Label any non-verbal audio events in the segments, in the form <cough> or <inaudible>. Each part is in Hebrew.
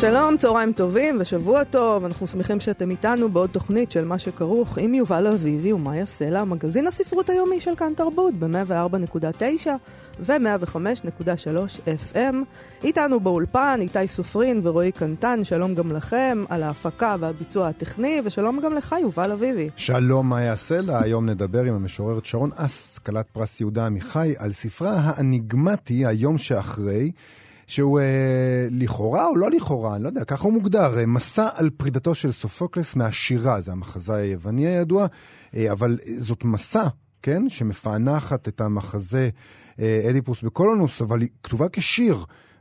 שלום, צהריים טובים ושבוע טוב, אנחנו שמחים שאתם איתנו בעוד תוכנית של מה שכרוך עם יובל אביבי יעשה לה, מגזין הספרות היומי של כאן תרבות ב-104.9 ו-105.3 FM. איתנו באולפן איתי סופרין ורועי קנטן, שלום גם לכם על ההפקה והביצוע הטכני, ושלום גם לך יובל אביבי. שלום, יעשה לה? היום נדבר עם המשוררת שרון אס, כלת פרס יהודה עמיחי, על ספרה האניגמטי, היום שאחרי. שהוא אה, לכאורה או לא לכאורה, אני לא יודע, ככה הוא מוגדר, אה, מסע על פרידתו של סופוקלס מהשירה, זה המחזאי היווני הידוע, אה, אבל זאת מסע, כן, שמפענחת את המחזה אה, אדיפוס בקולונוס, אבל היא כתובה כשיר.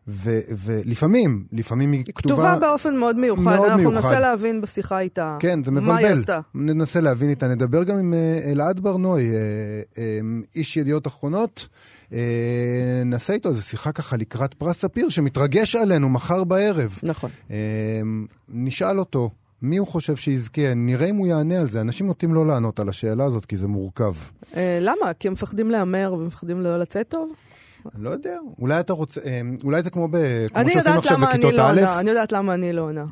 ו- ולפעמים, לפעמים היא כתובה... כתובה באופן מאוד מיוחד, מאוד אנחנו מיוחד. ננסה להבין בשיחה איתה כן, זה מה היא מבלבל. עשתה. ננסה להבין איתה. נדבר גם עם אה, אלעד ברנועי, אה, אה, איש ידיעות אחרונות. אה, נעשה איתו איזו שיחה ככה לקראת פרס ספיר, שמתרגש עלינו מחר בערב. נכון. אה, נשאל אותו, מי הוא חושב שיזכה? נראה אם הוא יענה על זה. אנשים נוטים לא לענות על השאלה הזאת, כי זה מורכב. אה, למה? כי הם מפחדים להמר ומפחדים לא לצאת טוב? אני לא יודע, אולי אתה רוצה, אה, אולי זה כמו, ב, כמו שעושים עכשיו בכיתות לא א', אני יודעת למה אני לא עונה.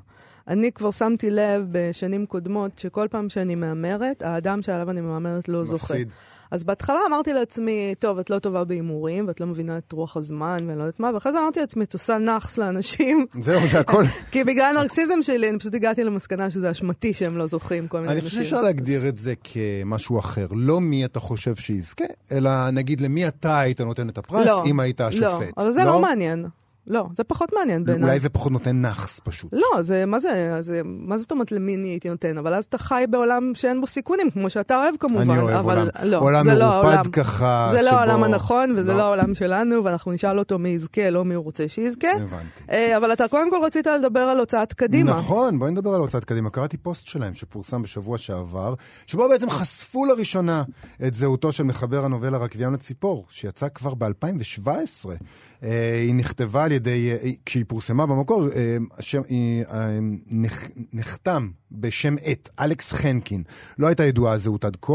אני כבר שמתי לב בשנים קודמות שכל פעם שאני מהמרת, האדם שעליו אני מהמרת לא זוכה. מפחיד. אז בהתחלה אמרתי לעצמי, טוב, את לא טובה בהימורים, ואת לא מבינה את רוח הזמן, ואני לא יודעת מה, ואחרי זה אמרתי לעצמי, את עושה נאחס לאנשים, זהו, זה הכל. <laughs> כי בגלל הנרקסיזם שלי, אני פשוט הגעתי למסקנה שזה אשמתי שהם לא זוכים, כל מיני אני אנשים. חושב שאפשר להגדיר את זה כמשהו אחר. לא מי אתה חושב שיזכה, אלא נגיד למי אתה היית נותן את הפרס לא, אם היית השופט. לא, אבל זה לא מעניין. לא, זה פחות מעניין בעיניי. אולי זה פחות נותן נאחס פשוט. לא, זה, מה זה, זה, מה זאת אומרת למי אני הייתי נותן? אבל אז אתה חי בעולם שאין בו סיכונים, כמו שאתה אוהב כמובן. אני אוהב אבל עולם. לא, עולם זה לא מרופד העולם. ככה, זה לא שבו- העולם הנכון, וזה לא. לא העולם שלנו, ואנחנו נשאל אותו מי יזכה, לא מי הוא רוצה שיזכה. הבנתי. אה, אבל אתה קודם כל רצית לדבר על הוצאת קדימה. נכון, בואי נדבר על הוצאת קדימה. קראתי פוסט שלהם שפורסם בשבוע שעבר, שבו בעצם חשפו לראשונה את זהותו של מחבר הנובלה רקביון הציפור, שיצא כבר ב-2017. היא נכתבה על ידי, אה, כשהיא פורסמה במקור, אה, השם, אה, נכ- נחתם בשם עט, אלכס חנקין. לא הייתה ידועה הזהות עד כה.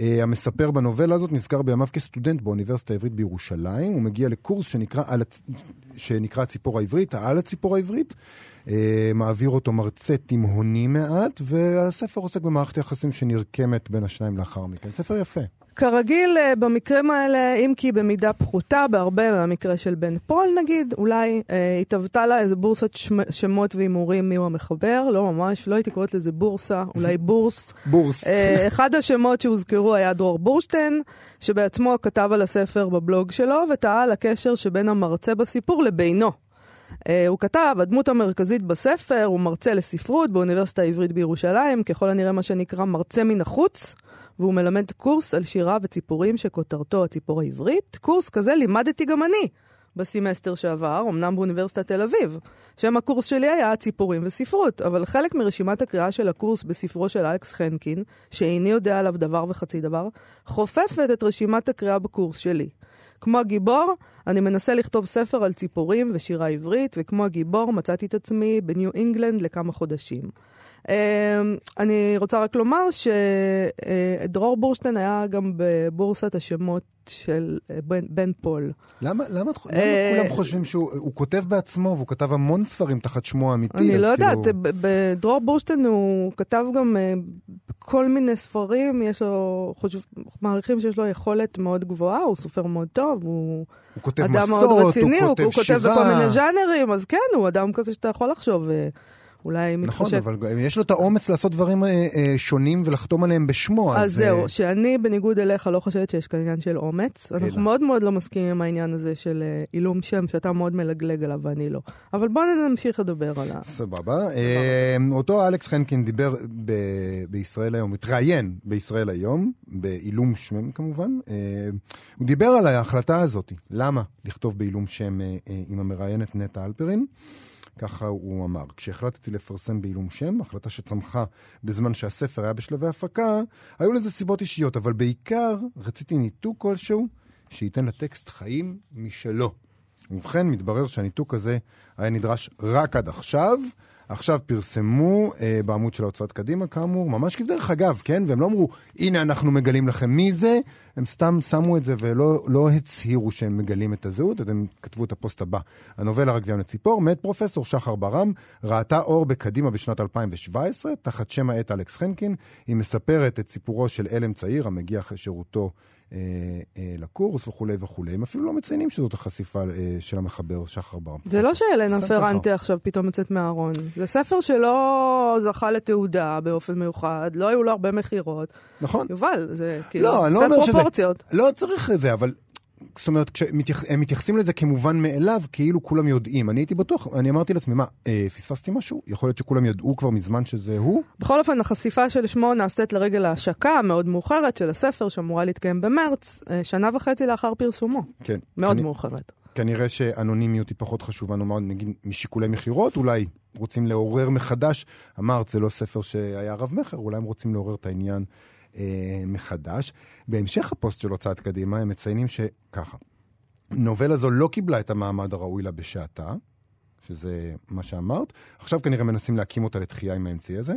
אה, המספר בנובלה הזאת נזכר בימיו כסטודנט באוניברסיטה העברית בירושלים. הוא מגיע לקורס שנקרא, על. שנקרא הציפור העברית, על הציפור העברית. אה, מעביר אותו מרצה תימהוני מעט, והספר עוסק במערכת יחסים שנרקמת בין השניים לאחר מכן. ספר יפה. כרגיל, אה, במקרים האלה, אם כי במידה פחותה, בהרבה מהמקרה של בן פול נגיד, אולי אה, התהוותה לה איזה בורסת שמ, שמות והימורים מיהו המחבר, לא ממש, לא הייתי קוראת לזה בורסה, אולי <laughs> בורס. בורס. אה, אחד השמות שהוזכרו היה דרור בורשטיין, שבעצמו כתב על הספר בבלוג שלו, וטעה על הקשר שבין המרצה בסיפור לבינו. Uh, הוא כתב, הדמות המרכזית בספר הוא מרצה לספרות באוניברסיטה העברית בירושלים, ככל הנראה מה שנקרא מרצה מן החוץ, והוא מלמד קורס על שירה וציפורים שכותרתו הציפור העברית. קורס כזה לימדתי גם אני בסמסטר שעבר, אמנם באוניברסיטת תל אביב. שם הקורס שלי היה ציפורים וספרות, אבל חלק מרשימת הקריאה של הקורס בספרו של אלכס חנקין, שאיני יודע עליו דבר וחצי דבר, חופפת את רשימת הקריאה בקורס שלי. כמו הגיבור, אני מנסה לכתוב ספר על ציפורים ושירה עברית, וכמו הגיבור מצאתי את עצמי בניו אינגלנד לכמה חודשים. אה, אני רוצה רק לומר שדרור בורשטיין היה גם בבורסת השמות של אה, בן, בן פול. למה, למה, למה אה, כולם חושבים שהוא הוא כותב בעצמו, והוא כתב המון ספרים תחת שמו האמיתי? אני לא כאילו- יודעת, בדרור בורשטיין הוא כתב גם כל מיני ספרים, יש לו, חושב, מעריכים שיש לו יכולת מאוד גבוהה, הוא סופר מאוד טוב, הוא... הוא כותב אדם מסות, מאוד רציני, הוא כותב שירה. כותב בכל מיני ז'אנרים, אז כן, הוא אדם כזה שאתה יכול לחשוב, אה, אולי נכון, מתחשק. אבל יש לו את האומץ לעשות דברים אה, אה, שונים ולחתום עליהם בשמו. אז אה, זהו, שאני בניגוד אליך לא חושבת שיש כאן עניין של אומץ. אנחנו אלא. מאוד מאוד לא מסכימים עם העניין הזה של אה, עילום שם, שאתה מאוד מלגלג עליו ואני לא. אבל בואו נמשיך לדבר על ה... סבבה. אה, אותו אלכס חנקין דיבר ב- בישראל היום, התראיין בישראל היום, בעילום שם כמובן. אה, הוא דיבר על ההחלטה הזאת, למה לכתוב בעילום שם אה, אה, עם המראיינת נטע אלפרין. ככה הוא אמר. כשהחלטתי לפרסם בעילום שם, החלטה שצמחה בזמן שהספר היה בשלבי הפקה, היו לזה סיבות אישיות, אבל בעיקר רציתי ניתוק כלשהו שייתן לטקסט חיים משלו. ובכן, מתברר שהניתוק הזה היה נדרש רק עד עכשיו. עכשיו פרסמו אה, בעמוד של ההוצאות קדימה, כאמור, ממש כבדרך אגב, כן? והם לא אמרו, הנה אנחנו מגלים לכם מי זה, הם סתם שמו את זה ולא לא הצהירו שהם מגלים את הזהות, הם כתבו את הפוסט הבא. הנובלה רגביון לציפור, מאת פרופסור שחר ברם, ראתה אור בקדימה בשנת 2017, תחת שם העט אלכס חנקין. היא מספרת את סיפורו של אלם צעיר המגיע אחרי שירותו לקורס וכולי וכולי. הם אפילו לא מציינים שזאת החשיפה אה, של המחבר שחר ברם. זה לא שאלנה פרנטה עכשיו פתאום יוצאת מהארון. זה ספר שלא זכה לתעודה באופן מיוחד, לא היו לו הרבה מכירות. נכון. יובל, זה כאילו, לא, אני לא. פרופורציות. לא צריך את זה, אבל זאת אומרת, כשהם מתייחסים לזה כמובן מאליו, כאילו כולם יודעים. אני הייתי בטוח, אני אמרתי לעצמי, מה, אה, פספסתי משהו? יכול להיות שכולם ידעו כבר מזמן שזה הוא? בכל אופן, החשיפה של שמו נעשית לרגל ההשקה המאוד מאוחרת של הספר, שאמורה להתקיים במרץ, אה, שנה וחצי לאחר פרסומו. כן. מאוד אני, מאוחרת. כנראה שאנונימיות היא פחות חשובה, נאמר, נגיד, משיקולי מכירות, אולי רוצים לעורר מחדש. אמרת, זה לא ספר שהיה רב-מכר, אולי הם רוצים לעורר את העניין. אה, מחדש. בהמשך הפוסט של הוצאת קדימה, הם מציינים שככה, נובלה זו לא קיבלה את המעמד הראוי לה בשעתה, שזה מה שאמרת. עכשיו כנראה מנסים להקים אותה לתחייה עם האמצעי הזה.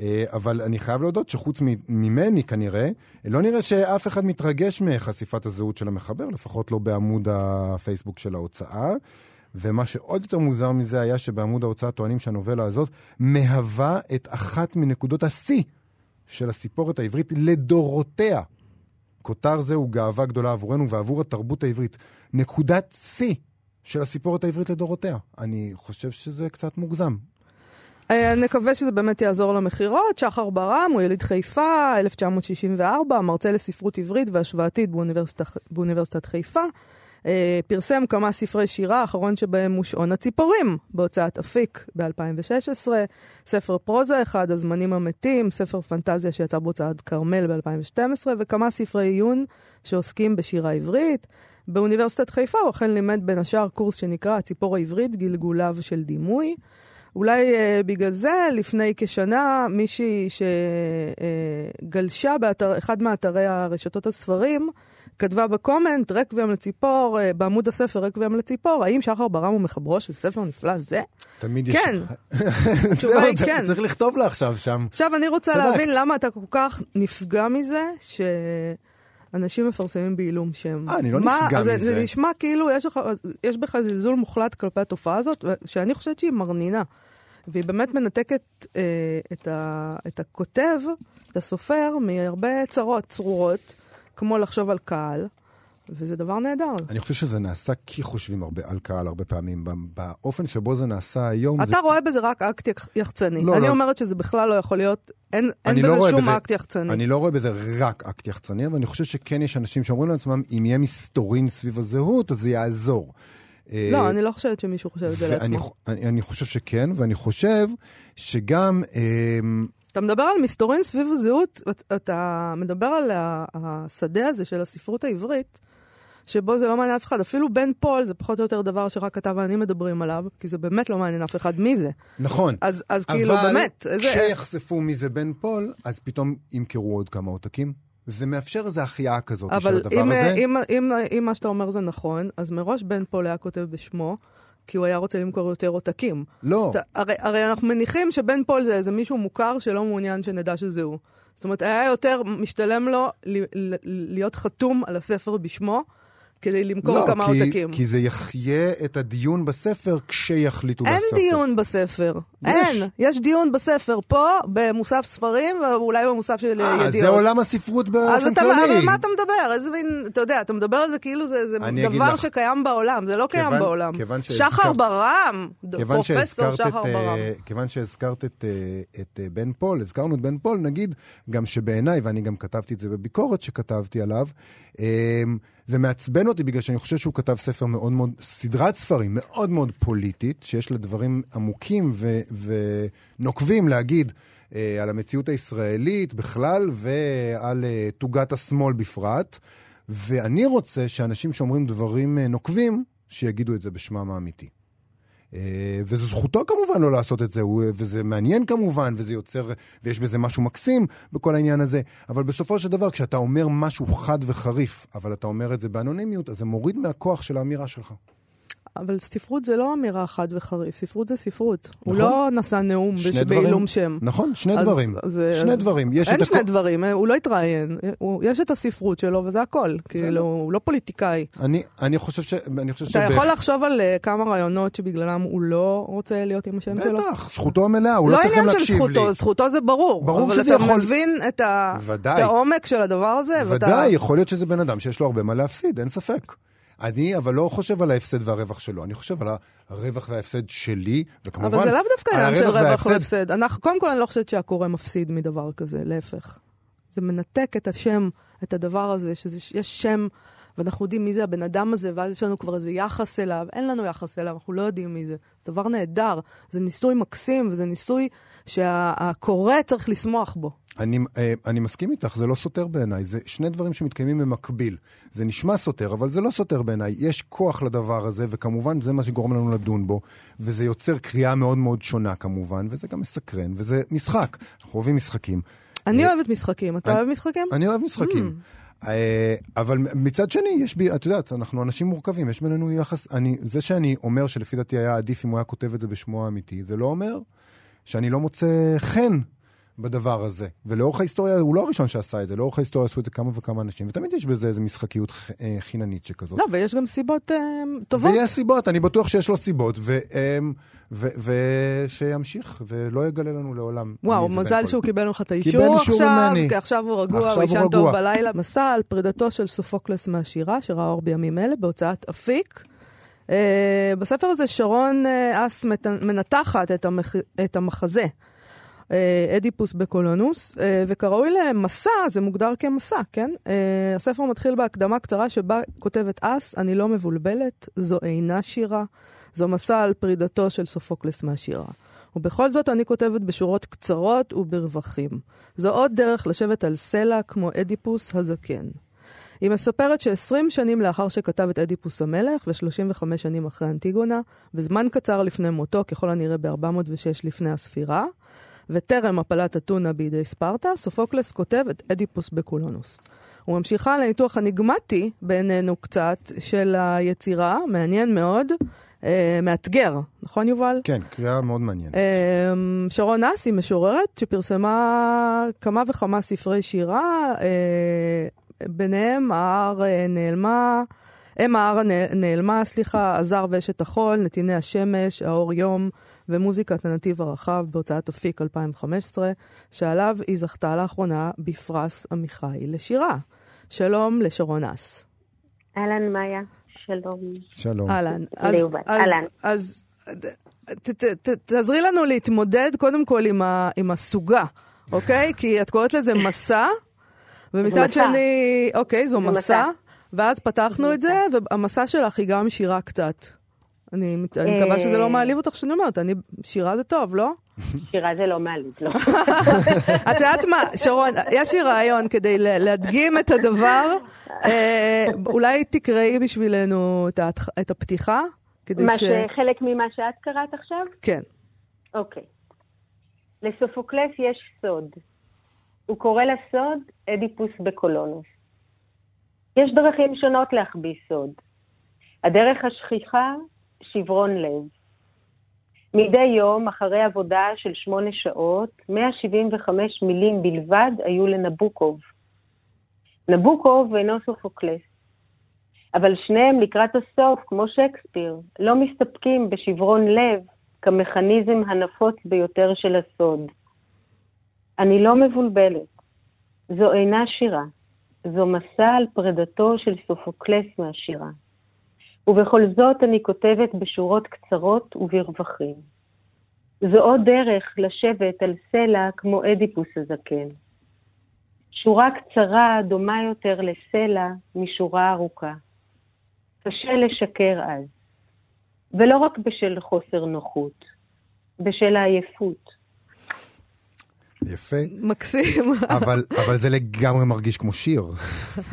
אה, אבל אני חייב להודות שחוץ ממני כנראה, לא נראה שאף אחד מתרגש מחשיפת הזהות של המחבר, לפחות לא בעמוד הפייסבוק של ההוצאה. ומה שעוד יותר מוזר מזה היה שבעמוד ההוצאה טוענים שהנובלה הזאת מהווה את אחת מנקודות השיא של הסיפורת העברית לדורותיה. כותר זה הוא גאווה גדולה עבורנו ועבור התרבות העברית. נקודת שיא של הסיפורת העברית לדורותיה. אני חושב שזה קצת מוגזם. אה, נקווה שזה באמת יעזור למכירות. שחר ברם הוא יליד חיפה, 1964, מרצה לספרות עברית והשוואתית באוניברסיטת, חיפה. אה, פרסם כמה ספרי שירה, האחרון שבהם הוא שעון הציפורים, בהוצאת אפיק ב-2016, ספר פרוזה אחד, הזמנים המתים, ספר פנטזיה שיצא בהוצאת כרמל ב-2012, וכמה ספרי עיון שעוסקים בשירה עברית. באוניברסיטת חיפה הוא אכן לימד בין השאר קורס שנקרא הציפור העברית, גלגוליו של דימוי. אולי uh, בגלל זה, לפני כשנה, מישהי שגלשה uh, באחד מאתרי הרשתות הספרים, כתבה בקומנט, רקוויאם לציפור, אה, בעמוד הספר רקוויאם לציפור, האם שחר ברם הוא מחברו של ספר נפלא זה? תמיד יש... כן. <laughs> התשובה היא כן. צריך לכתוב לה עכשיו שם. עכשיו, אני רוצה להבין למה אתה כל כך נפגע מזה, שאנשים מפרסמים בעילום שם. אה, אני לא נפגע מזה. זה נשמע כאילו יש, יש בך זלזול מוחלט כלפי התופעה הזאת, שאני חושבת שהיא מרנינה. והיא באמת מנתקת אה, את, ה, את הכותב, את הסופר, מהרבה צרות צרורות. כמו לחשוב על קהל, וזה דבר נהדר. אני חושב שזה נעשה כי חושבים הרבה על קהל הרבה פעמים. באופן שבו זה נעשה היום... אתה זה... רואה בזה רק אקט יחצני. לא, אני לא. אומרת שזה בכלל לא יכול להיות, אין, אין בזה לא שום בזה, אקט יחצני. אני לא רואה בזה רק אקט יחצני, אבל אני חושב שכן יש אנשים שאומרים לעצמם, אם יהיה מסתורין סביב הזהות, אז זה יעזור. לא, אני לא חושבת שמישהו חושב את זה לעצמו. אני, אני חושב שכן, ואני חושב שגם... אה, אתה מדבר על מסתורין סביב הזהות, אתה מדבר על השדה הזה של הספרות העברית, שבו זה לא מעניין אף אחד. אפילו בן פול זה פחות או יותר דבר שרק אתה ואני מדברים עליו, כי זה באמת לא מעניין אף אחד מי זה. נכון. אז, אז כאילו, באמת... אבל כשיחשפו מי זה בן פול, אז פתאום ימכרו עוד כמה עותקים. זה מאפשר איזו החייאה כזאת של הדבר אם, הזה. אבל אם, אם, אם מה שאתה אומר זה נכון, אז מראש בן פול היה כותב בשמו. כי הוא היה רוצה למכור יותר עותקים. לא. אתה, הרי, הרי אנחנו מניחים שבן פול זה איזה מישהו מוכר שלא מעוניין שנדע שזה הוא. זאת אומרת, היה יותר משתלם לו להיות חתום על הספר בשמו, כדי למכור לא, כמה כי, עותקים. כי זה יחיה את הדיון בספר כשיחליטו בספר. אין דיון בספר. יש. אין. יש דיון בספר פה, במוסף ספרים, ואולי במוסף של 아, ידיעות. זה עולם הספרות באופן כללי. אז על מה אתה מדבר? איזה מין, אתה יודע, אתה מדבר על זה כאילו זה, זה דבר שקיים בעולם. זה לא כיוון, קיים בעולם. כיוון שהזכר... שחר ברם, פרופסור שחר את, ברם. כיוון שהזכרת את, את, את בן פול, הזכרנו את בן פול, נגיד, גם שבעיניי, ואני גם כתבתי את זה בביקורת שכתבתי עליו, זה מעצבן אותי בגלל שאני חושב שהוא כתב ספר מאוד מאוד, סדרת ספרים מאוד מאוד פוליטית, שיש לה דברים עמוקים ו, ונוקבים להגיד אה, על המציאות הישראלית בכלל ועל אה, תוגת השמאל בפרט. ואני רוצה שאנשים שאומרים דברים אה, נוקבים, שיגידו את זה בשמם האמיתי. אה, וזו זכותו כמובן לא לעשות את זה, וזה מעניין כמובן, וזה יוצר, ויש בזה משהו מקסים בכל העניין הזה, אבל בסופו של דבר, כשאתה אומר משהו חד וחריף, אבל אתה אומר את זה באנונימיות, אז זה מוריד מהכוח של האמירה שלך. אבל ספרות זה לא אמירה חד וחריף, ספרות זה ספרות. נכון. הוא לא נשא נאום בעילום שם. נכון, שני אז, דברים. אז, שני אז, דברים. יש אין שני הכ... דברים, הוא לא התראיין. הוא, יש את הספרות שלו וזה הכל. כאילו, הוא לא פוליטיקאי. אני, אני חושב ש... אני חושב אתה שבח... יכול לחשוב על uh, כמה רעיונות שבגללם הוא לא רוצה להיות עם השם שלו? בטח, זכותו המלאה, הוא לא, לא צריך גם להקשיב לי. לא עניין של זכותו, זכותו זה ברור. ברור שזה יכול... אבל אתה מבין את, ה... את העומק של הדבר הזה. ודאי, ואתה... יכול להיות שזה בן אדם שיש לו הרבה מה להפסיד, אין ספק. אני אבל לא חושב על ההפסד והרווח שלו, אני חושב על הרווח וההפסד שלי, וכמובן... אבל זה לאו דווקא עניין של רווח והפסד. אנחנו, קודם כל, אני לא חושבת שהקורא מפסיד מדבר כזה, להפך. זה מנתק את השם, את הדבר הזה, שיש שם, ואנחנו יודעים מי זה הבן אדם הזה, ואז יש לנו כבר איזה יחס אליו. אין לנו יחס אליו, אנחנו לא יודעים מי זה. זה דבר נהדר, זה ניסוי מקסים, וזה ניסוי שהקורא צריך לשמוח בו. אני, אה, אני מסכים איתך, זה לא סותר בעיניי, זה שני דברים שמתקיימים במקביל. זה נשמע סותר, אבל זה לא סותר בעיניי. יש כוח לדבר הזה, וכמובן זה מה שגורם לנו לדון בו, וזה יוצר קריאה מאוד מאוד שונה כמובן, וזה גם מסקרן, וזה משחק. אנחנו אוהבים משחקים. אני אוהבת משחקים, אתה אוהב משחקים? אני אוהב משחקים. Mm. אה, אבל מצד שני, יש בי, את יודעת, אנחנו אנשים מורכבים, יש בינינו יחס, אני, זה שאני אומר שלפי דעתי היה עדיף אם הוא היה כותב את זה בשמו האמיתי, זה לא אומר שאני לא מוצא חן בדבר הזה. ולאורך ההיסטוריה, הוא לא הראשון שעשה את זה, לאורך ההיסטוריה עשו את זה כמה וכמה אנשים, ותמיד יש בזה איזו משחקיות אה, חיננית שכזאת. לא, ויש גם סיבות אה, טובות. ויש סיבות, אני בטוח שיש לו סיבות, ושימשיך, ולא יגלה לנו לעולם. וואו, מזל שהוא קיבל ממך את האישור עכשיו, כי עכשיו הוא רגוע, הוא ישן טוב בלילה. מסה על פרידתו של סופוקלס מהשירה, שראה אור בימים אלה, בהוצאת אפיק. אה, בספר הזה שרון אס אה, מנתחת את, המח... את המחזה אדיפוס בקולונוס, אה, וכראוי למסה, זה מוגדר כמסה, כן? אה, הספר מתחיל בהקדמה קצרה שבה כותבת אס, אני לא מבולבלת, זו אינה שירה, זו מסה על פרידתו של סופוקלס מהשירה. ובכל זאת אני כותבת בשורות קצרות וברווחים. זו עוד דרך לשבת על סלע כמו אדיפוס הזקן. היא מספרת ש-20 שנים לאחר שכתב את אדיפוס המלך, ו-35 שנים אחרי אנטיגונה, וזמן קצר לפני מותו, ככל הנראה ב-406 לפני הספירה, וטרם הפלת אתונה בידי ספרטה, סופוקלס כותב את אדיפוס בקולונוס. היא ממשיכה לניתוח אניגמטי בעינינו קצת של היצירה, מעניין מאוד, אה, מאתגר, נכון יובל? כן, קריאה מאוד מעניינת. אה, שרון היא משוררת שפרסמה כמה וכמה ספרי שירה, אה, ביניהם ההר אה, נעלמה, אם ההר נעלמה, סליחה, הזר ואשת החול, נתיני השמש, האור יום, ומוזיקת הנתיב הרחב בהוצאת אפיק 2015, שעליו היא זכתה לאחרונה בפרס עמיחי לשירה. שלום לשרון אס. אהלן, מאיה. שלום. שלום. אהלן. אז, אהלן. אז תעזרי לנו להתמודד קודם כל עם, ה, עם הסוגה, אוקיי? כי את קוראת לזה מסע, ומצד שני, אוקיי, זו מסע, ואז פתחנו את זה, והמסע שלך היא גם שירה קצת. אני, אני מקווה שזה לא מעליב אותך שאני אומרת, אני, שירה זה טוב, לא? שירה זה לא מעליב, לא. <laughs> את יודעת מה, שרון, יש לי רעיון כדי להדגים את הדבר. <laughs> אה, אולי תקראי בשבילנו את הפתיחה? מה ש... חלק ממה שאת קראת עכשיו? כן. אוקיי. לסופוקלס יש סוד. הוא קורא לסוד אדיפוס בקולונוס. יש דרכים שונות להחביא סוד. הדרך השכיחה שברון לב. מדי יום, אחרי עבודה של שמונה שעות, 175 מילים בלבד היו לנבוקוב. נבוקוב אינו סופוקלס, אבל שניהם לקראת הסוף, כמו שייקספיר, לא מסתפקים בשברון לב כמכניזם הנפוץ ביותר של הסוד. אני לא מבולבלת. זו אינה שירה, זו מסה על פרידתו של סופוקלס מהשירה. ובכל זאת אני כותבת בשורות קצרות וברווחים. זו עוד דרך לשבת על סלע כמו אדיפוס הזקן. שורה קצרה דומה יותר לסלע משורה ארוכה. קשה לשקר אז, ולא רק בשל חוסר נוחות, בשל העייפות. יפה. מקסים. אבל, אבל זה לגמרי מרגיש כמו שיר.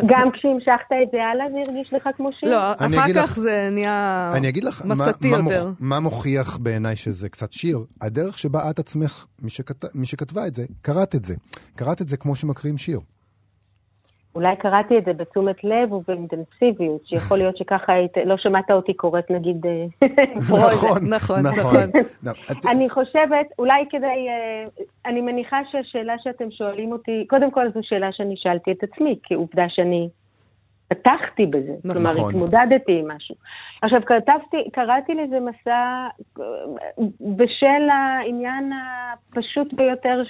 גם כשהמשכת את זה הלאה, זה הרגיש לך כמו שיר? לא, אני אחר אגיד כך לך- זה נהיה אני אגיד לך, מה, מסתי מה, יותר. מוכ, מה מוכיח בעיניי שזה קצת שיר? הדרך שבה את עצמך, מי, שכת, מי שכתבה את זה, קראת את זה. קראת את זה כמו שמקריאים שיר. אולי קראתי את זה בתשומת לב ובאינטנסיביות, שיכול להיות שככה היית, לא שמעת אותי קוראת נגיד אה. <laughs> נכון, נכון, נכון. נכון. לא, אני חושבת, אולי כדי, אה, אני מניחה שהשאלה שאתם שואלים אותי, קודם כל זו שאלה שאני שאלתי את עצמי, כי עובדה שאני פתחתי בזה, נכון. כלומר התמודדתי עם משהו. עכשיו כתבתי, קראתי לזה מסע אה, בשל העניין הפשוט ביותר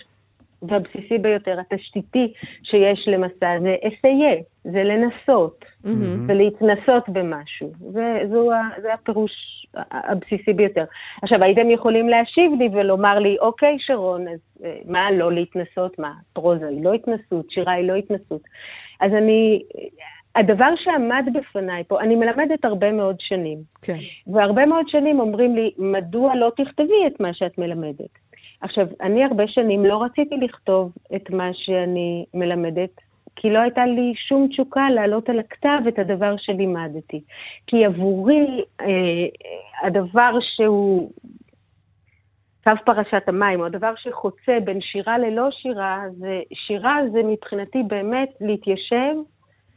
והבסיסי ביותר, התשתיתי שיש למסע, זה אסיה, זה לנסות, ולהתנסות במשהו. זה, זו, זה הפירוש הבסיסי ביותר. עכשיו, הייתם יכולים להשיב לי ולומר לי, אוקיי, שרון, אז אה, מה לא להתנסות? מה, פרוזה היא לא התנסות, שירה היא לא התנסות. אז אני, הדבר שעמד בפניי פה, אני מלמדת הרבה מאוד שנים. כן. והרבה מאוד שנים אומרים לי, מדוע לא תכתבי את מה שאת מלמדת? עכשיו, אני הרבה שנים לא רציתי לכתוב את מה שאני מלמדת, כי לא הייתה לי שום תשוקה להעלות על הכתב את הדבר שלימדתי. כי עבורי, אה, הדבר שהוא קו פרשת המים, או הדבר שחוצה בין שירה ללא שירה, זה, שירה זה מבחינתי באמת להתיישב,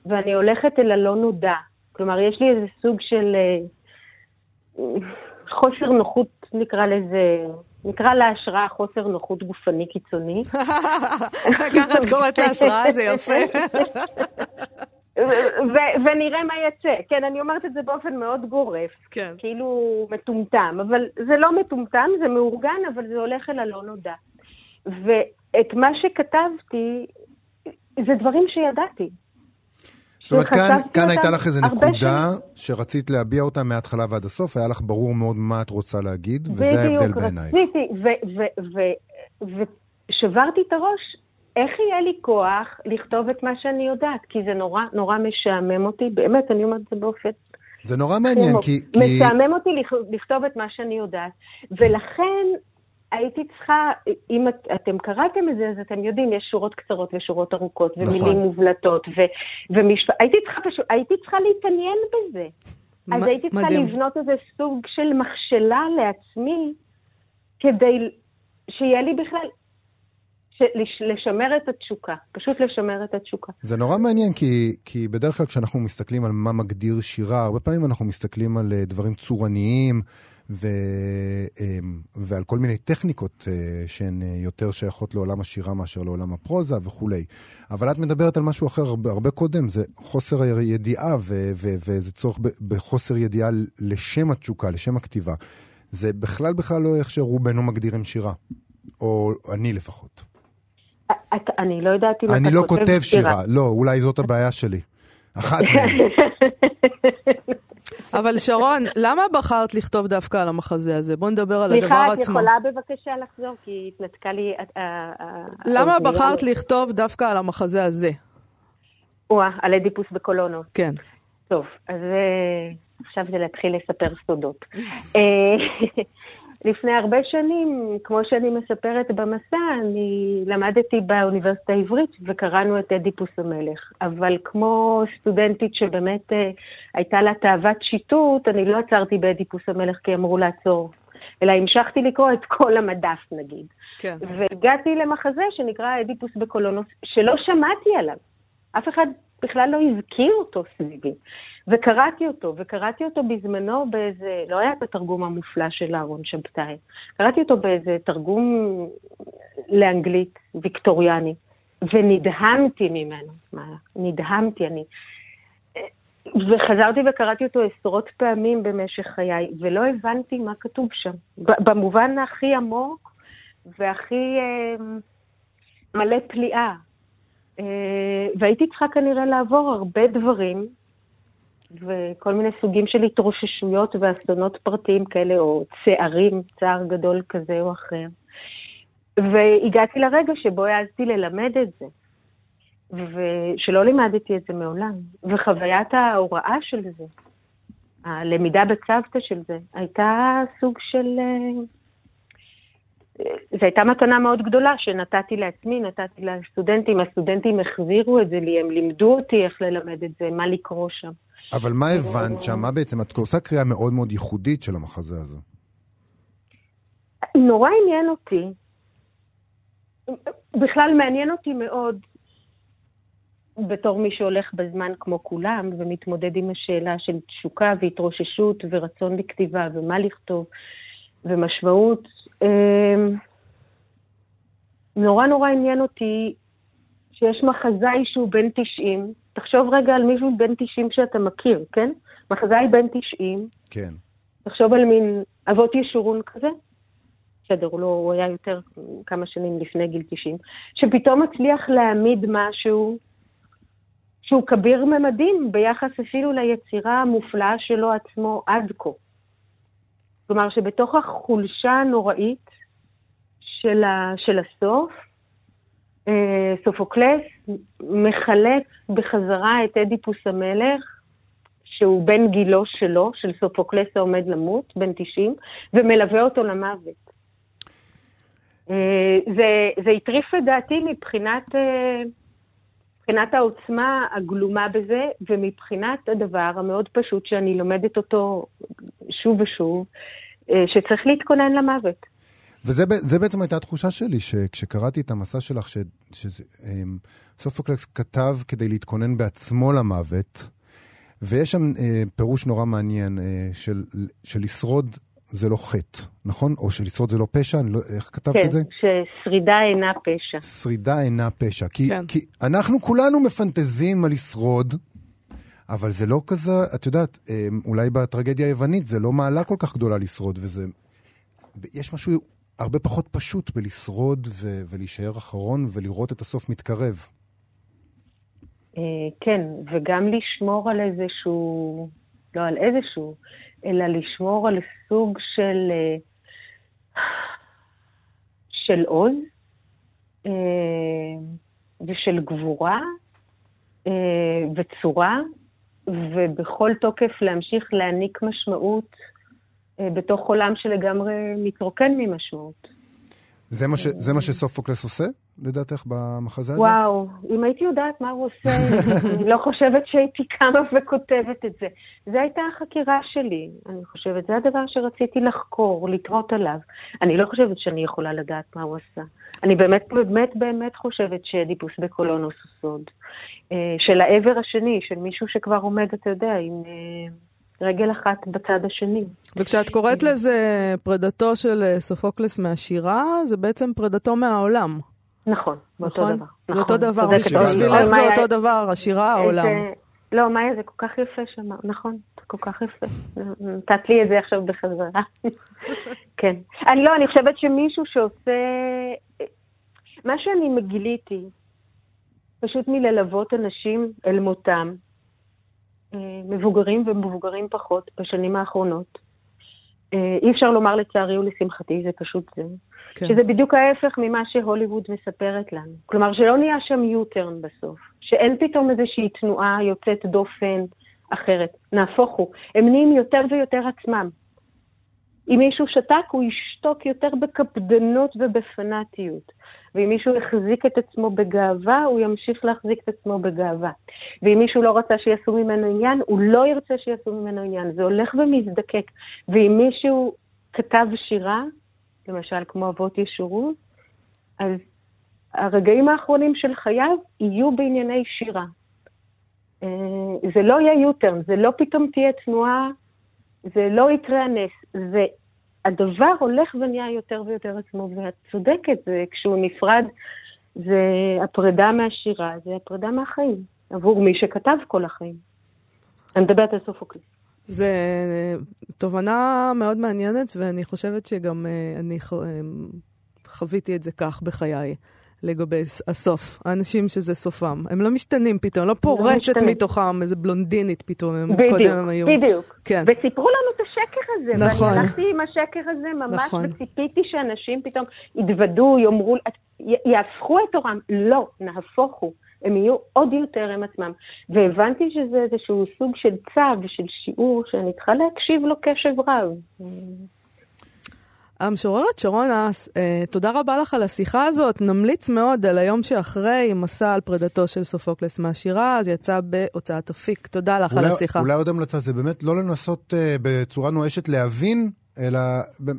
ואני הולכת אל הלא נודע. כלומר, יש לי איזה סוג של אה, חוסר נוחות, נקרא לזה, נקרא להשראה חוסר נוחות גופני קיצוני. ככה את קוראת להשראה, זה יפה. ו- ונראה מה יצא. כן, אני אומרת את זה באופן מאוד גורף. כן. כאילו מטומטם, אבל זה לא מטומטם, זה מאורגן, אבל זה הולך אל הלא נודע. ואת מה שכתבתי, זה דברים שידעתי. זאת אומרת, כאן, כאן הייתה לך איזו נקודה שרצית להביע אותה מההתחלה ועד הסוף, היה לך ברור מאוד מה את רוצה להגיד, וזה ההבדל בעינייך. בדיוק, רציתי, ושברתי את הראש, איך יהיה לי כוח לכתוב את מה שאני יודעת? כי זה נורא נורא משעמם אותי, באמת, אני אומרת את זה באופן זה נורא מעניין, כי... כי... משעמם אותי לכ- לכתוב את מה שאני יודעת. ולכן הייתי צריכה, אם את, אתם קראתם את זה, אז אתם יודעים, יש שורות קצרות ושורות ארוכות, ומילים נכון. מובלטות, ו- ומשפט... הייתי צריכה פשוט, הייתי צריכה להתעניין בזה. אז מ- הייתי צריכה מדהים. לבנות איזה סוג של מכשלה לעצמי, כדי שיהיה לי בכלל, לשמר את התשוקה, פשוט לשמר את התשוקה. זה נורא מעניין, כי, כי בדרך כלל כשאנחנו מסתכלים על מה מגדיר שירה, הרבה פעמים אנחנו מסתכלים על אה, דברים צורניים ו, אמ, ועל כל מיני טכניקות אה, שהן אה, יותר שייכות לעולם השירה מאשר לעולם הפרוזה וכולי. אבל את מדברת על משהו אחר הרבה, הרבה קודם, זה חוסר הידיעה ו, ו, וזה צורך בחוסר ידיעה לשם התשוקה, לשם הכתיבה. זה בכלל בכלל לא איך שרובנו מגדירים שירה, או אני לפחות. אני לא יודעת אם אתה אני לא כותב שירה, לא, אולי זאת הבעיה שלי. אחת מהן. <laughs> אבל שרון, למה בחרת לכתוב דווקא על המחזה הזה? בוא נדבר על הדבר סליחה, את עצמו. יכולה בבקשה לחזור? כי התנתקה לי... אה, אה, למה האוזנייה. בחרת לכתוב דווקא על המחזה הזה? וואה, על אדיפוס בקולונו. כן. טוב, אז אה, עכשיו זה להתחיל לספר סודות. <laughs> לפני הרבה שנים, כמו שאני מספרת במסע, אני למדתי באוניברסיטה העברית וקראנו את אדיפוס המלך. אבל כמו סטודנטית שבאמת אה, הייתה לה תאוות שיטוט, אני לא עצרתי באדיפוס המלך כי אמרו לעצור. אלא המשכתי לקרוא את כל המדף נגיד. כן. והגעתי למחזה שנקרא אדיפוס בקולונוס, שלא שמעתי עליו. אף אחד בכלל לא הזכיר אותו סביבי. וקראתי אותו, וקראתי אותו בזמנו באיזה, לא היה את התרגום המופלא של אהרון שבתאי, קראתי אותו באיזה תרגום לאנגלית ויקטוריאני, ונדהמתי ממנו. נדהמתי אני. וחזרתי וקראתי אותו עשרות פעמים במשך חיי, ולא הבנתי מה כתוב שם. במובן הכי עמוק והכי אה, מלא פליאה. אה, והייתי צריכה כנראה לעבור הרבה דברים, וכל מיני סוגים של התרוששויות ואסונות פרטיים כאלה, או צערים, צער גדול כזה או אחר. והגעתי לרגע שבו העזתי ללמד את זה, ושלא לימדתי את זה מעולם. וחוויית ההוראה של זה, הלמידה בצוותא של זה, הייתה סוג של... אה, זו הייתה מתנה מאוד גדולה שנתתי לעצמי, נתתי לסטודנטים, הסטודנטים החזירו את זה לי, הם לימדו אותי איך ללמד את זה, מה לקרוא שם. אבל מה הבנת שם? מה בעצם? את עושה קריאה מאוד מאוד ייחודית של המחזה הזה. נורא עניין אותי, בכלל מעניין אותי מאוד, בתור מי שהולך בזמן כמו כולם, ומתמודד עם השאלה של תשוקה והתרוששות ורצון לכתיבה ומה לכתוב ומשמעות. אמ, נורא נורא עניין אותי שיש מחזאי שהוא בן 90, תחשוב רגע על מישהו בן 90 שאתה מכיר, כן? מחזאי בן 90. כן. תחשוב על מין אבות ישורון כזה. בסדר, הוא, לא, הוא היה יותר כמה שנים לפני גיל 90, שפתאום מצליח להעמיד משהו שהוא כביר ממדים ביחס אפילו ליצירה המופלאה שלו עצמו עד כה. כלומר שבתוך החולשה הנוראית של, ה, של הסוף, סופוקלס מחלץ בחזרה את אדיפוס המלך, שהוא בן גילו שלו, של סופוקלס העומד למות, בן 90, ומלווה אותו למוות. אה, זה, זה הטריף את דעתי מבחינת, אה, מבחינת העוצמה הגלומה בזה, ומבחינת הדבר המאוד פשוט שאני לומדת אותו שוב ושוב, שצריך להתכונן למוות. וזה בעצם הייתה התחושה שלי, שכשקראתי את המסע שלך, שסופוקלקס אמ, כתב כדי להתכונן בעצמו למוות, ויש שם אה, פירוש נורא מעניין אה, של, של לשרוד זה לא חטא, נכון? או שלשרוד זה לא פשע? לא, איך כתבת כן, את זה? כן, ששרידה אינה פשע. שרידה אינה פשע. כי, כן. כי אנחנו כולנו מפנטזים על לשרוד, אבל זה לא כזה, את יודעת, אמ, אולי בטרגדיה היוונית זה לא מעלה כל כך גדולה לשרוד, וזה... יש משהו הרבה פחות פשוט בלשרוד ו- ולהישאר אחרון ולראות את הסוף מתקרב. אה, כן, וגם לשמור על איזשהו, לא על איזשהו, אלא לשמור על סוג של, אה, של עוז אה, ושל גבורה וצורה, ובכל תוקף להמשיך להעניק משמעות בתוך עולם שלגמרי מתרוקן ממשמעות. זה מה, ש, זה מה שסופוקלס עושה, לדעתך, במחזה הזה? וואו, אם הייתי יודעת מה הוא עושה, אני לא חושבת שהייתי קמה וכותבת את זה. זו הייתה החקירה שלי, אני חושבת. זה הדבר שרציתי לחקור, לתהות עליו. אני לא חושבת שאני יכולה לדעת מה הוא עשה. אני באמת באמת באמת חושבת שאדיפוס בקולונוס הוא סוד. אה, של העבר השני, של מישהו שכבר עומד, אתה יודע, עם... אה, רגל אחת בצד השני. וכשאת קוראת לזה פרידתו של אה, סופוקלס מהשירה, זה בעצם פרידתו מהעולם. נכון, באותו נכון? דבר. זה אותו נכון, דבר, בשבילך זה אותו דבר, השירה, העולם. לא, מאיה, זה כל כך יפה שם, נכון, זה כל כך יפה. נתת לי את זה עכשיו בחזרה. <laughs> כן. אני לא, אני חושבת שמישהו שעושה... מה שאני מגיליתי, פשוט מללוות אנשים אל מותם, אה, מבוגרים ומבוגרים פחות בשנים האחרונות. אה, אי אפשר לומר לצערי ולשמחתי, זה פשוט זה. כן. שזה בדיוק ההפך ממה שהוליווד מספרת לנו. כלומר, שלא נהיה שם U-turn בסוף. שאין פתאום איזושהי תנועה יוצאת דופן אחרת. נהפוך הוא. הם נהיים יותר ויותר עצמם. אם מישהו שתק, הוא ישתוק יותר בקפדנות ובפנאטיות. ואם מישהו יחזיק את עצמו בגאווה, הוא ימשיך להחזיק את עצמו בגאווה. ואם מישהו לא רצה שיעשו ממנו עניין, הוא לא ירצה שיעשו ממנו עניין. זה הולך ומזדקק. ואם מישהו כתב שירה, למשל כמו אבות ישורו, אז הרגעים האחרונים של חייו יהיו בענייני שירה. אה, זה לא יהיה יוטרן, זה לא פתאום תהיה תנועה, זה לא יקרה הנס, זה הדבר הולך ונהיה יותר ויותר עצמו, ואת צודקת, זה, כשהוא נפרד, זה הפרידה מהשירה, זה הפרידה מהחיים, עבור מי שכתב כל החיים. אני מדברת על סופוקליס. זה תובנה מאוד מעניינת, ואני חושבת שגם אה, אני אה, חוויתי את זה כך בחיי. לגבי הסוף, האנשים שזה סופם. הם לא משתנים פתאום, לא, לא פורצת לא מתוכם איזה בלונדינית פתאום, הם בדיוק, קודם הם היו. בדיוק, כן. וסיפרו לנו את השקר הזה, נכון. ואני הלכתי עם השקר הזה ממש, נכון. וציפיתי שאנשים פתאום יתוודו, יאמרו, יהפכו את תורם. לא, נהפוך הוא. הם יהיו עוד יותר הם עצמם. והבנתי שזה איזשהו סוג של צו, של שיעור, שאני צריכה להקשיב לו קשב רב. המשוררת שרון אס, אה, תודה רבה לך על השיחה הזאת. נמליץ מאוד על היום שאחרי, מסע על פרידתו של סופוקלס מהשירה, אז יצא בהוצאת אפיק. תודה לך אולי, על השיחה. אולי עוד המלצה זה באמת לא לנסות אה, בצורה נואשת להבין, אלא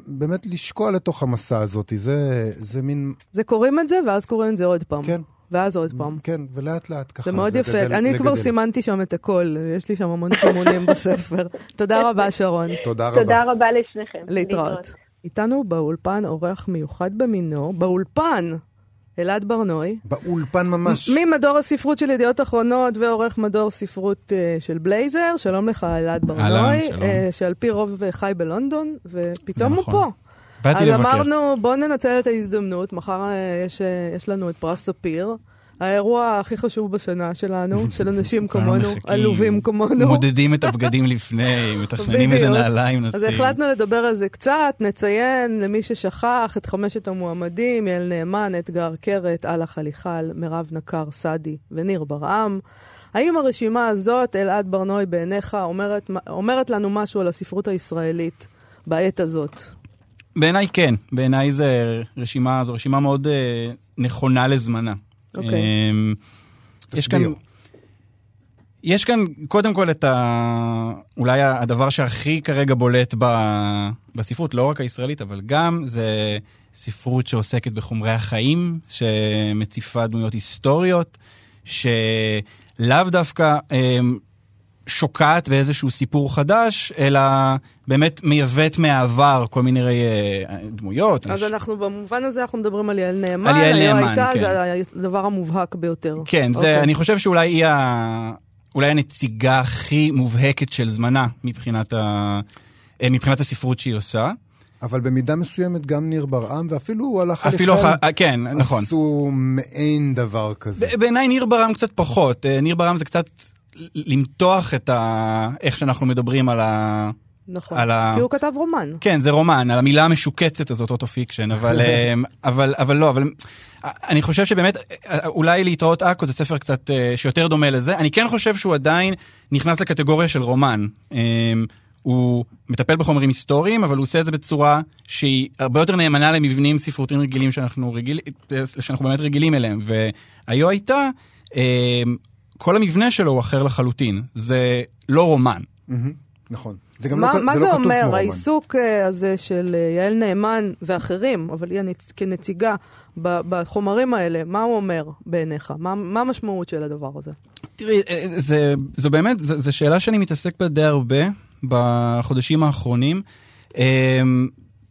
באמת לשקוע לתוך המסע הזאת. זה, זה מין... זה קוראים את זה, ואז קוראים את זה עוד פעם. כן. ואז עוד פעם. כן, ולאט לאט ככה. זה מאוד יפה. אני לגדל. כבר סימנתי שם את הכל, יש לי שם המון סימונים בספר. תודה רבה, שרון. תודה רבה. תודה רבה לשניכם. להתראות. איתנו באולפן אורח מיוחד במינו, באולפן, אלעד ברנועי. באולפן ממש. ממדור הספרות של ידיעות אחרונות ועורך מדור ספרות uh, של בלייזר. שלום לך, אלעד ברנועי. שלום. Uh, שעל פי רוב חי בלונדון, ופתאום נכון. הוא פה. באתי אז לבקר. אמרנו, בואו ננצל את ההזדמנות, מחר uh, יש, uh, יש לנו את פרס ספיר. האירוע הכי חשוב בשנה שלנו, <laughs> של אנשים כמונו, עלובים כמונו. מודדים את <laughs> הבגדים לפני, מתכננים איזה. נעליים אז נשים. החלטנו לדבר על זה קצת, נציין למי ששכח את חמשת המועמדים, יעל נאמן, אתגר קרת, אללה חליחל, מירב נקר סעדי וניר ברעם. האם הרשימה הזאת, אלעד ברנועי בעיניך, אומרת, אומרת לנו משהו על הספרות הישראלית בעת הזאת? בעיניי כן, בעיניי זה רשימה, זו רשימה מאוד אה, נכונה לזמנה. אוקיי. אמ, יש כאן. יש כאן קודם כל את ה... אולי הדבר שהכי כרגע בולט ב... בספרות, לא רק הישראלית, אבל גם זה ספרות שעוסקת בחומרי החיים, שמציפה דמויות היסטוריות, שלאו דווקא אמ, שוקעת באיזשהו סיפור חדש, אלא באמת מייבאת מהעבר כל מיני אה, דמויות. אז יש- אנחנו במובן הזה, אנחנו מדברים על יעל נאמן. על יעל נאמן, הייתה, כן. זה הדבר המובהק ביותר. כן, זה, אוקיי. אני חושב שאולי היא ה... אולי הנציגה הכי מובהקת של זמנה מבחינת, ה... אה, מבחינת הספרות שהיא עושה. אבל במידה מסוימת גם ניר ברעם, ואפילו הוא הלך על אפילו, ח... כן, נכון. עשו מעין דבר כזה. בעיניי ניר ברם קצת פחות. אה, ניר ברם זה קצת למתוח את ה... איך שאנחנו מדברים על ה... נכון, על ה- כי הוא כתב רומן. כן, זה רומן, על המילה המשוקצת הזאת, autofiction, אבל, <laughs> אה, אבל, אבל לא, אבל אה, אני חושב שבאמת, אה, אולי להתראות עכו זה ספר קצת שיותר דומה לזה. אני כן חושב שהוא עדיין נכנס לקטגוריה של רומן. הוא מטפל בחומרים היסטוריים, אבל הוא עושה את זה בצורה שהיא הרבה יותר נאמנה למבנים ספרותיים רגילים שאנחנו, רגיל, שאנחנו באמת רגילים אליהם. והיו הייתה, כל המבנה שלו הוא אחר לחלוטין. זה לא רומן. מהמם, נכון. זה גם מה, לא, מה זה זה לא אומר. העיסוק אה, הזה של אה, יעל נאמן ואחרים, אבל היא הנצ... כנציגה בחומרים האלה, מה הוא אומר בעיניך? מה, מה המשמעות של הדבר הזה? תראי, אה, זה, זו באמת, זו, שאלה שאני מתעסק בה די הרבה בחודשים האחרונים.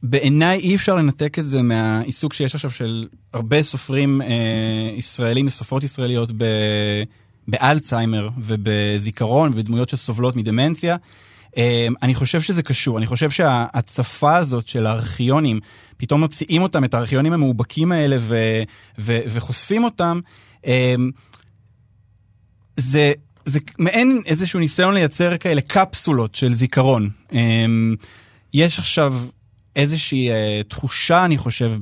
בעיניי אי אפשר לנתק את זה מהעיסוק שיש עכשיו של הרבה סופרים אה, ישראלים וסופרות ישראליות ב, באלצהיימר ובזיכרון ובדמויות שסובלות מדמנציה. אה, אני חושב שזה קשור, אני חושב שההצפה הזאת של הארכיונים, פתאום מוציאים אותם, את הארכיונים המאובקים האלה ו, ו, וחושפים אותם, אה, זה, זה מעין איזשהו ניסיון לייצר כאלה קפסולות של זיכרון. אמ, יש עכשיו איזושהי אה, תחושה, אני חושב,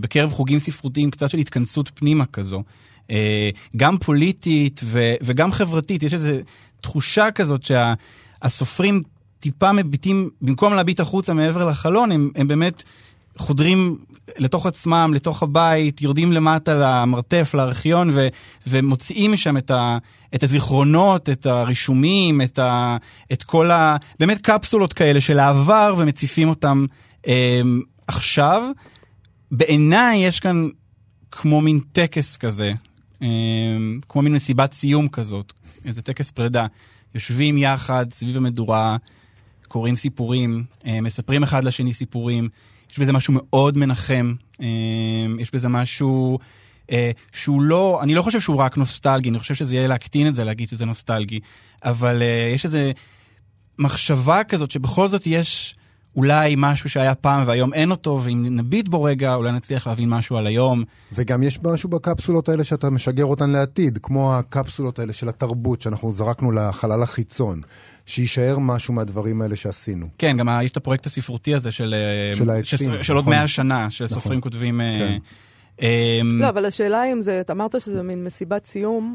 בקרב חוגים ספרותיים, קצת של התכנסות פנימה כזו. אה, גם פוליטית ו- וגם חברתית, יש איזו תחושה כזאת שהסופרים טיפה מביטים, במקום להביט החוצה מעבר לחלון, הם, הם באמת חודרים לתוך עצמם, לתוך הבית, יורדים למטה למרתף, לארכיון, ו- ומוציאים משם את, ה- את הזיכרונות, את הרישומים, את, ה- את כל ה... באמת קפסולות כאלה של העבר, ומציפים אותם אה, עכשיו. בעיניי יש כאן כמו מין טקס כזה, כמו מין מסיבת סיום כזאת, איזה טקס פרידה. יושבים יחד סביב המדורה, קוראים סיפורים, אה, מספרים אחד לשני סיפורים. יש בזה משהו מאוד מנחם, אה, יש בזה משהו אה, שהוא לא, אני לא חושב שהוא רק נוסטלגי, אני חושב שזה יהיה להקטין את זה, להגיד שזה נוסטלגי, אבל אה, יש איזו מחשבה כזאת שבכל זאת יש אולי משהו שהיה פעם והיום אין אותו, ואם נביט בו רגע, אולי נצליח להבין משהו על היום. וגם יש משהו בקפסולות האלה שאתה משגר אותן לעתיד, כמו הקפסולות האלה של התרבות שאנחנו זרקנו לחלל החיצון, שיישאר משהו מהדברים האלה שעשינו. כן, גם יש את הפרויקט הספרותי הזה של, אה, של העצים, של, של עוד נכון. מאה שנה, של נכון. כותבים... אה, כן. אה, לא, אבל השאלה אם זה, אתה אמרת שזה מין מסיבת סיום,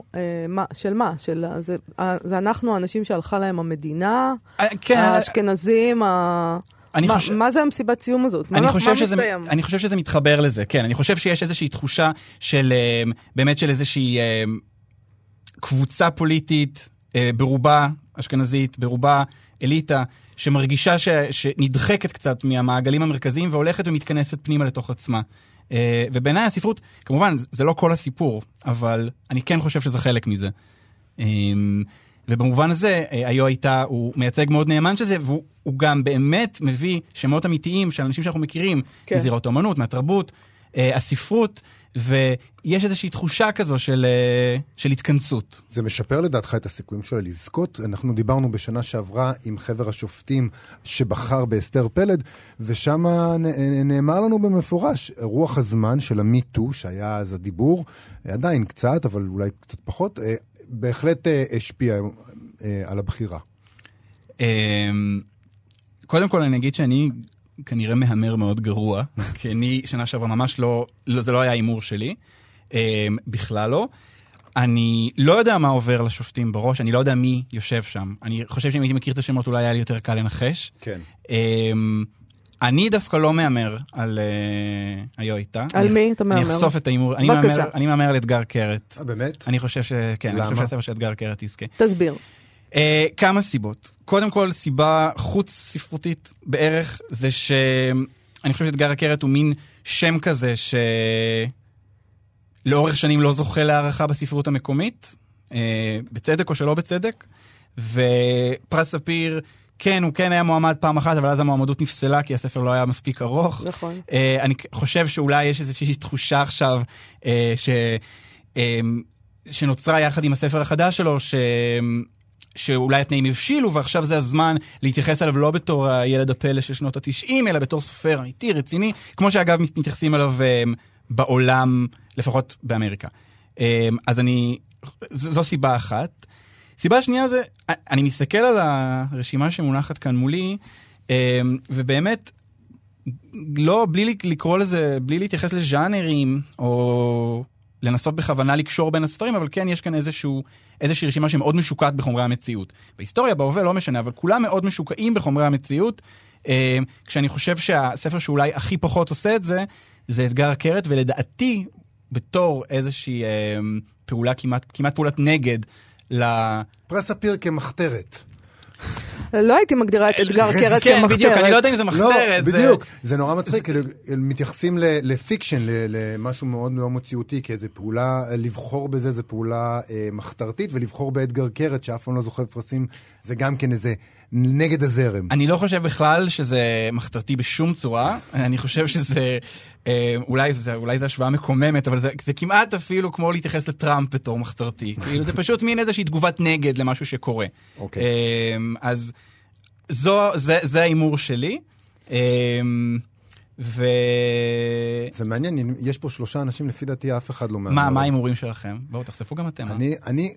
של מה? של, זה, זה אנחנו האנשים שהלכה להם המדינה, כן, האשכנזים, ה- מה, חושב- מה זה המסיבת סיום הזאת? מה, אני מה חושב, שזה, מסתיים? אני חושב שזה מתחבר לזה, כן. אני חושב שיש איזושהי תחושה של, אה, באמת של איזושהי אה, קבוצה פוליטית, אה, ברובה אשכנזית, ברובה אליטה, שמרגישה ש, שנדחקת קצת מהמעגלים המרכזיים והולכת ומתכנסת פנימה לתוך עצמה. אה, ובעיניי הספרות, כמובן, זה- זה לא כל הסיפור, אבל אני כן חושב שזה חלק מזה. אה, ובמובן הזה, אה, היו הייתה, הוא מייצג מאוד נאמן של זה, והוא הוא גם באמת מביא שמות אמיתיים של אנשים שאנחנו מכירים, כן. כן. מזירות האומנות, מהתרבות, אה, הספרות, ויש איזושהי תחושה כזו של, אה, של התכנסות. זה משפר לדעתך את הסיכויים שלה לזכות? אנחנו דיברנו בשנה שעברה עם חבר השופטים שבחר באסתר פלד, ושם נ- נאמר לנו במפורש, רוח הזמן של המיטו, שהיה אז הדיבור, עדיין קצת, אבל אולי קצת פחות, אה, בהחלט אה, השפיע אה, על הבחירה. אמ, קודם כל אני אגיד שאני כנראה מהמר מאוד גרוע, <laughs> כי אני שנה שעברה ממש לא, לא זה לא היה הימור שלי, אמ, בכלל לא. אני לא יודע מה עובר לשופטים בראש, אני לא יודע מי יושב שם. אני חושב שאם הייתי מכיר את השמות אולי היה לי יותר קל לנחש. כן. אמ, אני דווקא לא מהמר על אה, היו איתה. על אני- מי אתה אני מהמר? אחשוף את ההימור. אני בבקשה. אני מהמר על אתגר קרת. אה, באמת? אני חושב ש... כן, אני? חושב שהספר של אתגר קרת יזכה. תסביר. Uh, כמה סיבות. קודם כל, סיבה חוץ ספרותית בערך, זה שאני חושב שאתגר הקרת הוא מין שם כזה שלאורך שנים לא זוכה להערכה בספרות המקומית, uh, בצדק או שלא בצדק, ופרס ספיר, כן, הוא כן היה מועמד פעם אחת, אבל אז המועמדות נפסלה כי הספר לא היה מספיק ארוך. נכון. Uh, אני חושב שאולי יש איזושהי תחושה עכשיו uh, ש, uh, שנוצרה יחד עם הספר החדש שלו, ש, שאולי התנאים הבשילו ועכשיו זה הזמן להתייחס אליו לא בתור הילד הפלא של שנות התשעים, אלא בתור סופר אמיתי, רציני, כמו שאגב מתייחסים אליו uh, בעולם, לפחות באמריקה. Uh, אז אני, זו סיבה אחת. סיבה שנייה זה, אני מסתכל על הרשימה שמונחת כאן מולי, אה, ובאמת, לא, בלי לקרוא לזה, בלי להתייחס לז'אנרים, או לנסות בכוונה לקשור בין הספרים, אבל כן יש כאן איזשהו, איזושהי רשימה שמאוד משוקעת בחומרי המציאות. בהיסטוריה, בהווה, לא משנה, אבל כולם מאוד משוקעים בחומרי המציאות, אה, כשאני חושב שהספר שאולי הכי פחות עושה את זה, זה אתגר הקרת, ולדעתי, בתור איזושהי אה, פעולה, כמעט, כמעט פעולת נגד, ל... פרס ספיר כמחתרת. לא הייתי מגדירה את אתגר קרת <laughs> כן, כמחתרת. בדיוק, אני לא יודע אם זה לא, מחתרת. זה- בדיוק. זה נורא מצחיק, כאילו, מתייחסים ל- לפיקשן, ל- למשהו מאוד מאוד מציאותי, כאיזה פעולה, לבחור בזה זה פעולה אה, מחתרתית, ולבחור באדגר קרת, שאף פעם לא זוכה בפרסים, זה גם כן איזה נגד הזרם. אני לא חושב בכלל שזה מחתרתי בשום צורה, אני חושב שזה, אולי זה, אולי זה השוואה מקוממת, אבל זה, זה כמעט אפילו כמו להתייחס לטראמפ בתור מחתרתי. <laughs> כאילו זה פשוט מין איזושהי תגובת נגד למשהו שקורה. אוקיי. אה, אז זו, זה, זה ההימור שלי. אה, ו... זה מעניין, יש פה שלושה אנשים, לפי דעתי אף אחד לא. מה, מה ההימורים שלכם? בואו תחשפו גם אתם. אה? אני, אני,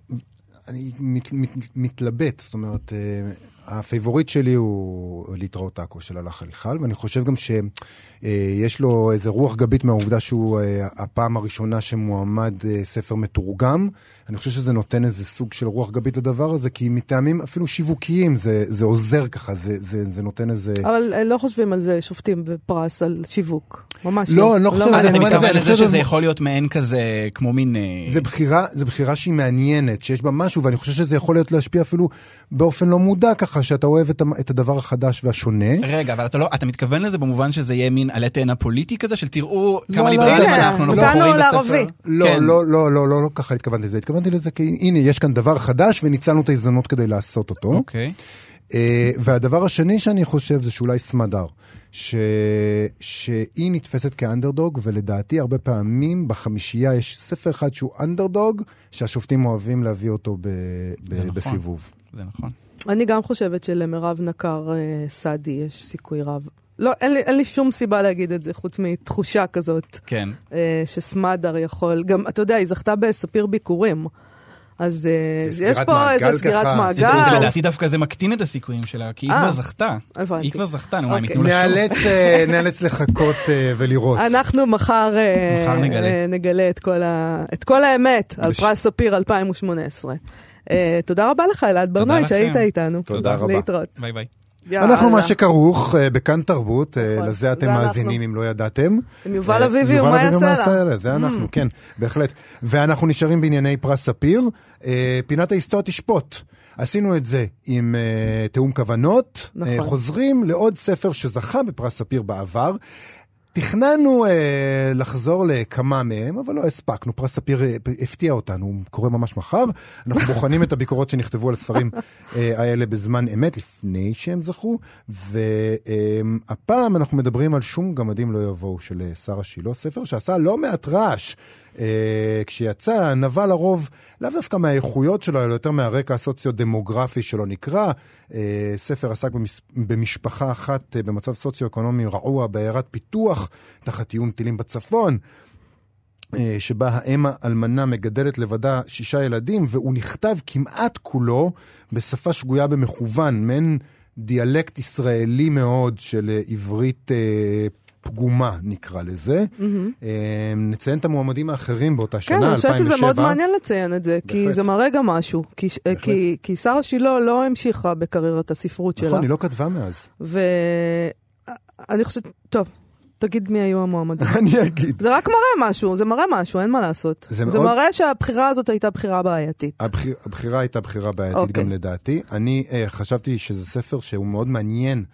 אני מת, מת, מתלבט, זאת אומרת, אה, ה favorite שלי הוא להתראות עכו של עלא חליחל, ואני חושב גם שיש לו איזה רוח גבית מהעובדה שהוא אה, הפעם הראשונה שמועמד אה, ספר מתורגם. אני חושב שזה נותן איזה סוג של רוח גבית לדבר הזה, כי מטעמים אפילו שיווקיים זה, זה עוזר ככה, זה, זה, זה נותן איזה... אבל אה, לא חושבים על זה שופטים בפרס על שיווק. ממש לא, לא. אני לא חושב אז אני אתה זה, מתכוון לזה שזה יכול להיות מעין כזה, כמו מין... אה, זה בחירה, זה בחירה שהיא מעניינת, שיש בה משהו, ואני חושב שזה יכול להיות להשפיע אפילו באופן לא מודע ככה, שאתה אוהב את, את הדבר החדש והשונה. רגע, אבל אתה לא, אתה מתכוון לזה במובן שזה יהיה מין עלה תאנה פוליטי כזה, של תראו לא, כמה לא, ליברלים הנה, אנחנו, אנחנו אותנו קוראים בספר. לערבי. לא, כן. לא, לא, לא, לא, לא ככה התכוונתי לזה, התכוונתי לזה כי הנה, יש כאן דבר חדש וניצלנו את ההזדמנות כדי לעשות אותו. אוקיי. אה, והדבר השני שאני חושב זה שאולי סמדר, ש... שהיא נתפסת כאנדרדוג, ולדעתי הרבה פעמים בחמישייה יש ספר אחד שהוא אנדרדוג, שהשופטים אוהבים להביא אותו ב... ב... זה נכון. בסיבוב. זה נכון. אני גם חושבת שלמירב נקר אה, סעדי יש סיכוי רב. לא, אין לי, אין לי שום סיבה להגיד את זה, חוץ מתחושה כזאת, כן. אה, שסמדר יכול, גם, אתה יודע, היא זכתה בספיר ביקורים. אז אה, יש פה איזה סגירת מעגל. לדעתי דווקא זה מקטין את הסיכויים שלה, כי היא אה, כבר זכתה. הבנתי. היא כבר זכתה, נו, מה, הם אוקיי. ייתנו לה שוב? נאלץ, אה, <laughs> נאלץ לחכות ולראות. אנחנו מחר, מחר נגלה. את כל, האמת על פרס ספיר 2018. אה, תודה רבה לך, אלעד בר-נוי, לכם. שהיית איתנו. תודה רבה. להתראות. ביי ביי. יאללה. אנחנו מה שכרוך אה, בכאן תרבות, אה, נכון, לזה אתם מאזינים. אם לא ידעתם. עם יובל אה, אביבי, ומאיה סלע? זה אנחנו, כן, בהחלט. ואנחנו נשארים בענייני פרס ספיר. פינת ההיסטוריה תשפוט. עשינו את זה עם תיאום כוונות. נכון. חוזרים לעוד ספר שזכה בפרס ספיר בעבר. תכננו אה, לחזור לכמה מהם, אבל לא הספקנו. פרס ספיר אה, הפתיע אותנו, הוא קורה ממש מחר. אנחנו בוחנים את הביקורות שנכתבו על הספרים אה, האלה בזמן אמת, לפני שהם זכו. והפעם אנחנו מדברים על שום גמדים לא יבואו של אה, שרה שילה, ספר שעשה לא מעט רעש. אה, כשיצא, נבע לרוב, לאו דווקא מהאיכויות שלו, אלא יותר מהרקע הסוציו-דמוגרפי שלו נקרא. אה, ספר עסק במס... במשפחה אחת אה, במצב סוציו-אקונומי רעוע בעיירת פיתוח, תחת איום טילים בצפון. אה, שבה האם האלמנה מגדלת לבדה שישה ילדים, והוא נכתב כמעט כולו בשפה שגויה במכוון, מעין דיאלקט ישראלי מאוד של אה, עברית אה, פגומה, נקרא לזה. אה, נציין את המועמדים האחרים באותה שנה, כן, 2007. אני חושבת שזה מאוד מעניין לציין את זה, כי בהחלט. זה מראה גם משהו. כי- כי- כי שרה שילה לא המשיכה בקריירת הספרות שלה. נכון, היא לא כתבה מאז. ואני חושבת, טוב, תגיד מי היו המועמדים. <laughs> אני אגיד. זה רק מראה משהו, זה מראה משהו, אין מה לעשות. זה זה מאוד- מראה שהבחירה הזאת הייתה בחירה בעייתית. הבחיר, הבחירה הייתה בחירה בעייתית אוקיי. גם לדעתי. אני אה, חשבתי שזה ספר שהוא מאוד מעניין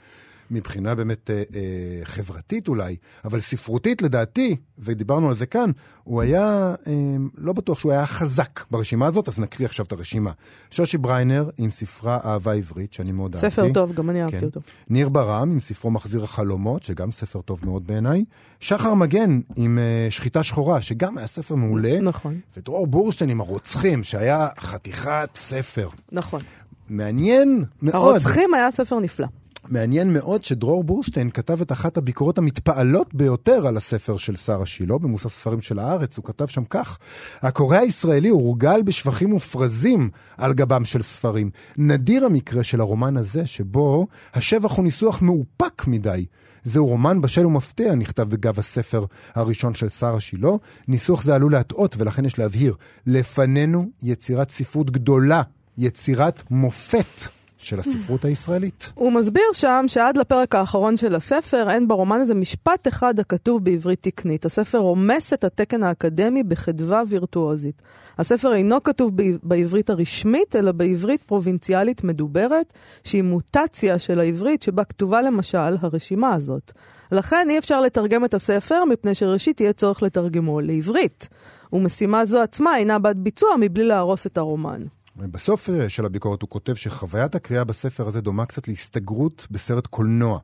מבחינה באמת אה, אה, חברתית אולי, אבל ספרותית לדעתי, ודיברנו על זה כאן, הוא היה, אה, לא בטוח שהוא היה חזק ברשימה הזאת, אז נקריא עכשיו את הרשימה. שושי בריינר עם ספרה אהבה עברית, שאני מאוד אהבתי. ספר טוב, גם אני אהבתי כן. אותו. ניר ברם עם ספרו מחזיר החלומות, שגם ספר טוב מאוד בעיניי. שחר מגן עם אה, שחיטה שחורה, שגם היה ספר מעולה. נכון, ודרור בורשטיין עם הרוצחים, שהיה חתיכת ספר. נכון. מעניין מאוד, הרוצחים היה ספר נפלא. מעניין מאוד שדרור בורשטיין כתב את אחת הביקורות המתפעלות ביותר על הספר של שרה שילה, במוסף ספרים של הארץ, הוא כתב שם כך: הקורא הישראלי הורגל בשבחים מופרזים על גבם של ספרים. נדיר המקרה של הרומן הזה, שבו השבח הוא ניסוח מאופק מדי. זהו רומן בשל ומפתיע, נכתב בגב הספר הראשון של שרה שילה. ניסוח זה עלול להטעות, ולכן יש להבהיר, לפנינו יצירת ספרות גדולה, יצירת מופת של הספרות הישראלית. הוא מסביר שם שעד לפרק האחרון של הספר אין ברומן הזה משפט אחד הכתוב בעברית תקנית. הספר רומס את התקן האקדמי בחדווה וירטואוזית. הספר אינו כתוב בעברית הרשמית, אלא בעברית פרובינציאלית מדוברת, שהיא מוטציה של העברית שבה כתובה למשל הרשימה הזאת. לכן אי אפשר לתרגם את הספר, מפני שראשית יהיה צורך לתרגמו לעברית. ומשימה זו עצמה אינה בת ביצוע מבלי להרוס את הרומן. בסוף אה, של הביקורת הוא כותב שחוויית הקריאה בספר הזה דומה קצת להסתגרות בסרט קולנוע.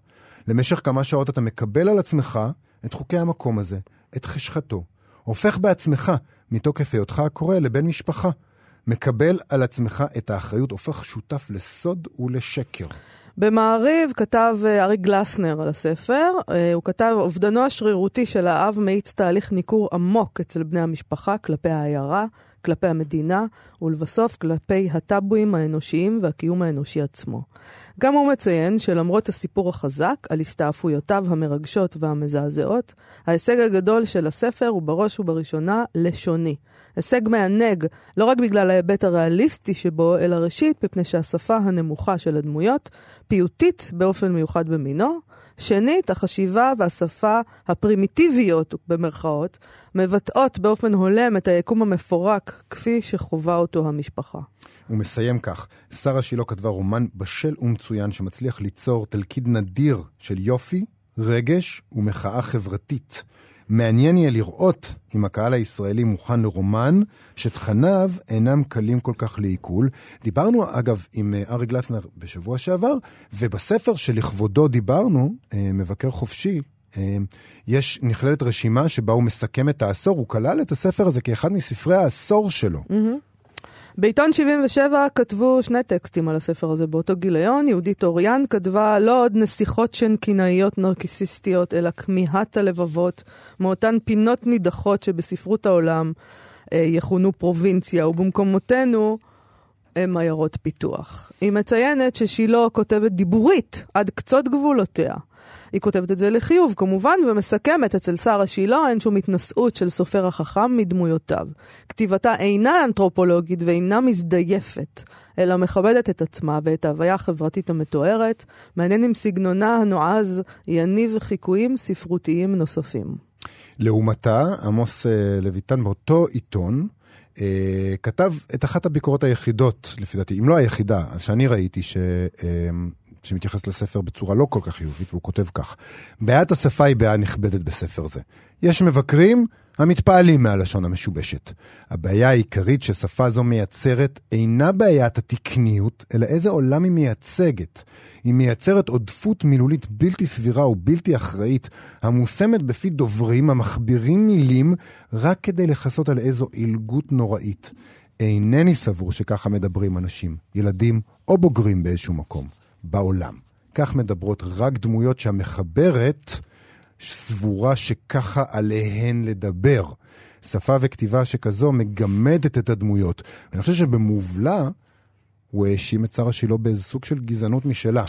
למשך כמה שעות אתה מקבל על עצמך את חוקי המקום הזה, את חשכתו. הופך בעצמך, מתוקף היותך הקורא, לבן משפחה. מקבל על עצמך את האחריות, הופך שותף לסוד ולשקר. במעריב כתב אה, ארי גלסנר על הספר, אה, הוא כתב, אובדנו השרירותי של האב מאיץ תהליך ניכור עמוק אצל בני המשפחה כלפי העיירה, כלפי המדינה, ולבסוף כלפי הטאבואים האנושיים והקיום האנושי עצמו. גם הוא מציין שלמרות הסיפור החזק על הסתעפויותיו המרגשות והמזעזעות, ההישג הגדול של הספר הוא בראש ובראשונה לשוני. הישג מענג, לא רק בגלל ההיבט הריאליסטי שבו, אלא ראשית מפני שהשפה הנמוכה של הדמויות פיוטית באופן מיוחד במינו. שנית, החשיבה והשפה הפרימיטיביות, במרכאות, מבטאות באופן הולם את היקום המפורק כפי שחווה אותו המשפחה. הוא מסיים כך, שרה שילה כתבה רומן בשל ומצוין שמצליח ליצור תלכיד נדיר של יופי, רגש ומחאה חברתית. מעניין יהיה לראות אם הקהל הישראלי מוכן לרומן שתכניו אינם קלים כל כך לעיכול. דיברנו אגב עם אה, ארי גלסנר בשבוע שעבר, ובספר שלכבודו דיברנו, אה, מבקר חופשי, אה, יש, נכללת רשימה שבה הוא מסכם את העשור, הוא כלל את הספר הזה כאחד מספרי העשור שלו. בעיתון 77 כתבו שני טקסטים על הספר הזה באותו גיליון. יהודית אוריאן כתבה לא עוד נסיכות שהן קנאיות נרקיסיסטיות, אלא כמיהת הלבבות, מאותן פינות נידחות שבספרות העולם אה, יכונו פרובינציה, ובמקומותינו הם עיירות פיתוח. היא מציינת ששילה כותבת דיבורית עד קצות גבולותיה. היא כותבת את זה לחיוב כמובן, ומסכמת אצל שרה שילה אין שום התנשאות של סופר החכם מדמויותיו. כתיבתה אינה אנתרופולוגית ואינה מזדייפת, אלא מכבדת את עצמה ואת ההוויה החברתית המתוארת, מעניין אם סגנונה הנועז יניב חיקויים ספרותיים נוספים. לעומתה, עמוס אה, לויטן באותו עיתון, כתב את אחת הביקורות היחידות, לפי דעתי, אם לא היחידה, שאני ראיתי, ש... שמתייחס לספר בצורה לא כל כך חיובית, והוא כותב כך: בעיית השפה היא בעיה נכבדת בספר זה. יש מבקרים המתפעלים מהלשון המשובשת. הבעיה העיקרית ששפה זו מייצרת אינה בעיית התקניות, אלא איזה עולם היא מייצגת. היא מייצרת עודפות מילולית בלתי סבירה ובלתי אחראית, המושמת בפי דוברים המכבירים מילים רק כדי לכסות על איזו עילגות נוראית. אינני סבור שככה מדברים אנשים, ילדים או בוגרים באיזשהו מקום. בעולם. כך מדברות רק דמויות שהמחברת סבורה שככה עליהן לדבר. שפה וכתיבה שכזו מגמדת את הדמויות. ואני חושב שבמובלע הוא האשים את שרה שילה באיזה סוג של גזענות משלה.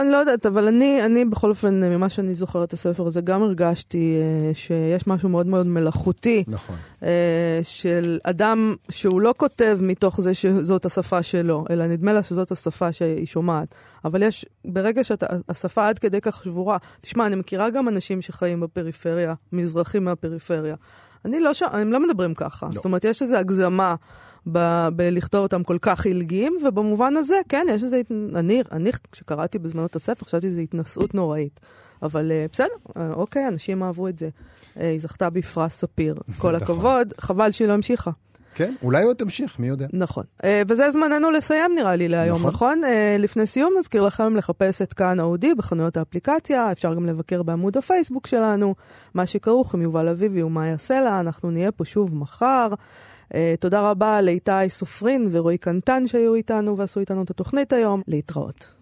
אני לא יודעת, אבל אני, אני בכל אופן, ממה שאני זוכרת את הספר הזה, גם הרגשתי uh, שיש משהו מאוד מאוד מלאכותי. נכון. Uh, של אדם שהוא לא כותב מתוך זה שזאת השפה שלו, אלא נדמה לה שזאת השפה שהיא שומעת. אבל יש, ברגע שהשפה עד כדי כך שבורה, תשמע, אני מכירה גם אנשים שחיים בפריפריה, מזרחים מהפריפריה. אני לא, ש... הם לא מדברים ככה. לא. זאת אומרת, יש איזו הגזמה. ב- בלכתוב אותם כל כך עילגים, ובמובן הזה, כן, יש איזה... אני, אני כשקראתי בזמנו את הספר, חשבתי שזו התנשאות נוראית. אבל uh, בסדר, uh, אוקיי, אנשים אהבו את זה. Uh, היא זכתה בפרס ספיר. <laughs> כל נכון. הכבוד, חבל שהיא לא המשיכה. כן, אולי עוד תמשיך, מי יודע. נכון. Uh, וזה זמננו לסיים נראה לי להיום, נכון? נכון? Uh, לפני סיום נזכיר לכם לחפש את כאן אודי בחנויות האפליקציה, אפשר גם לבקר בעמוד הפייסבוק שלנו, מה שכרוך עם יובל אביבי ומאיה סלע, אנחנו נהיה פה שוב מחר. Uh, תודה רבה לאיתי סופרין ורועי קנטן שהיו איתנו ועשו איתנו את התוכנית היום. להתראות.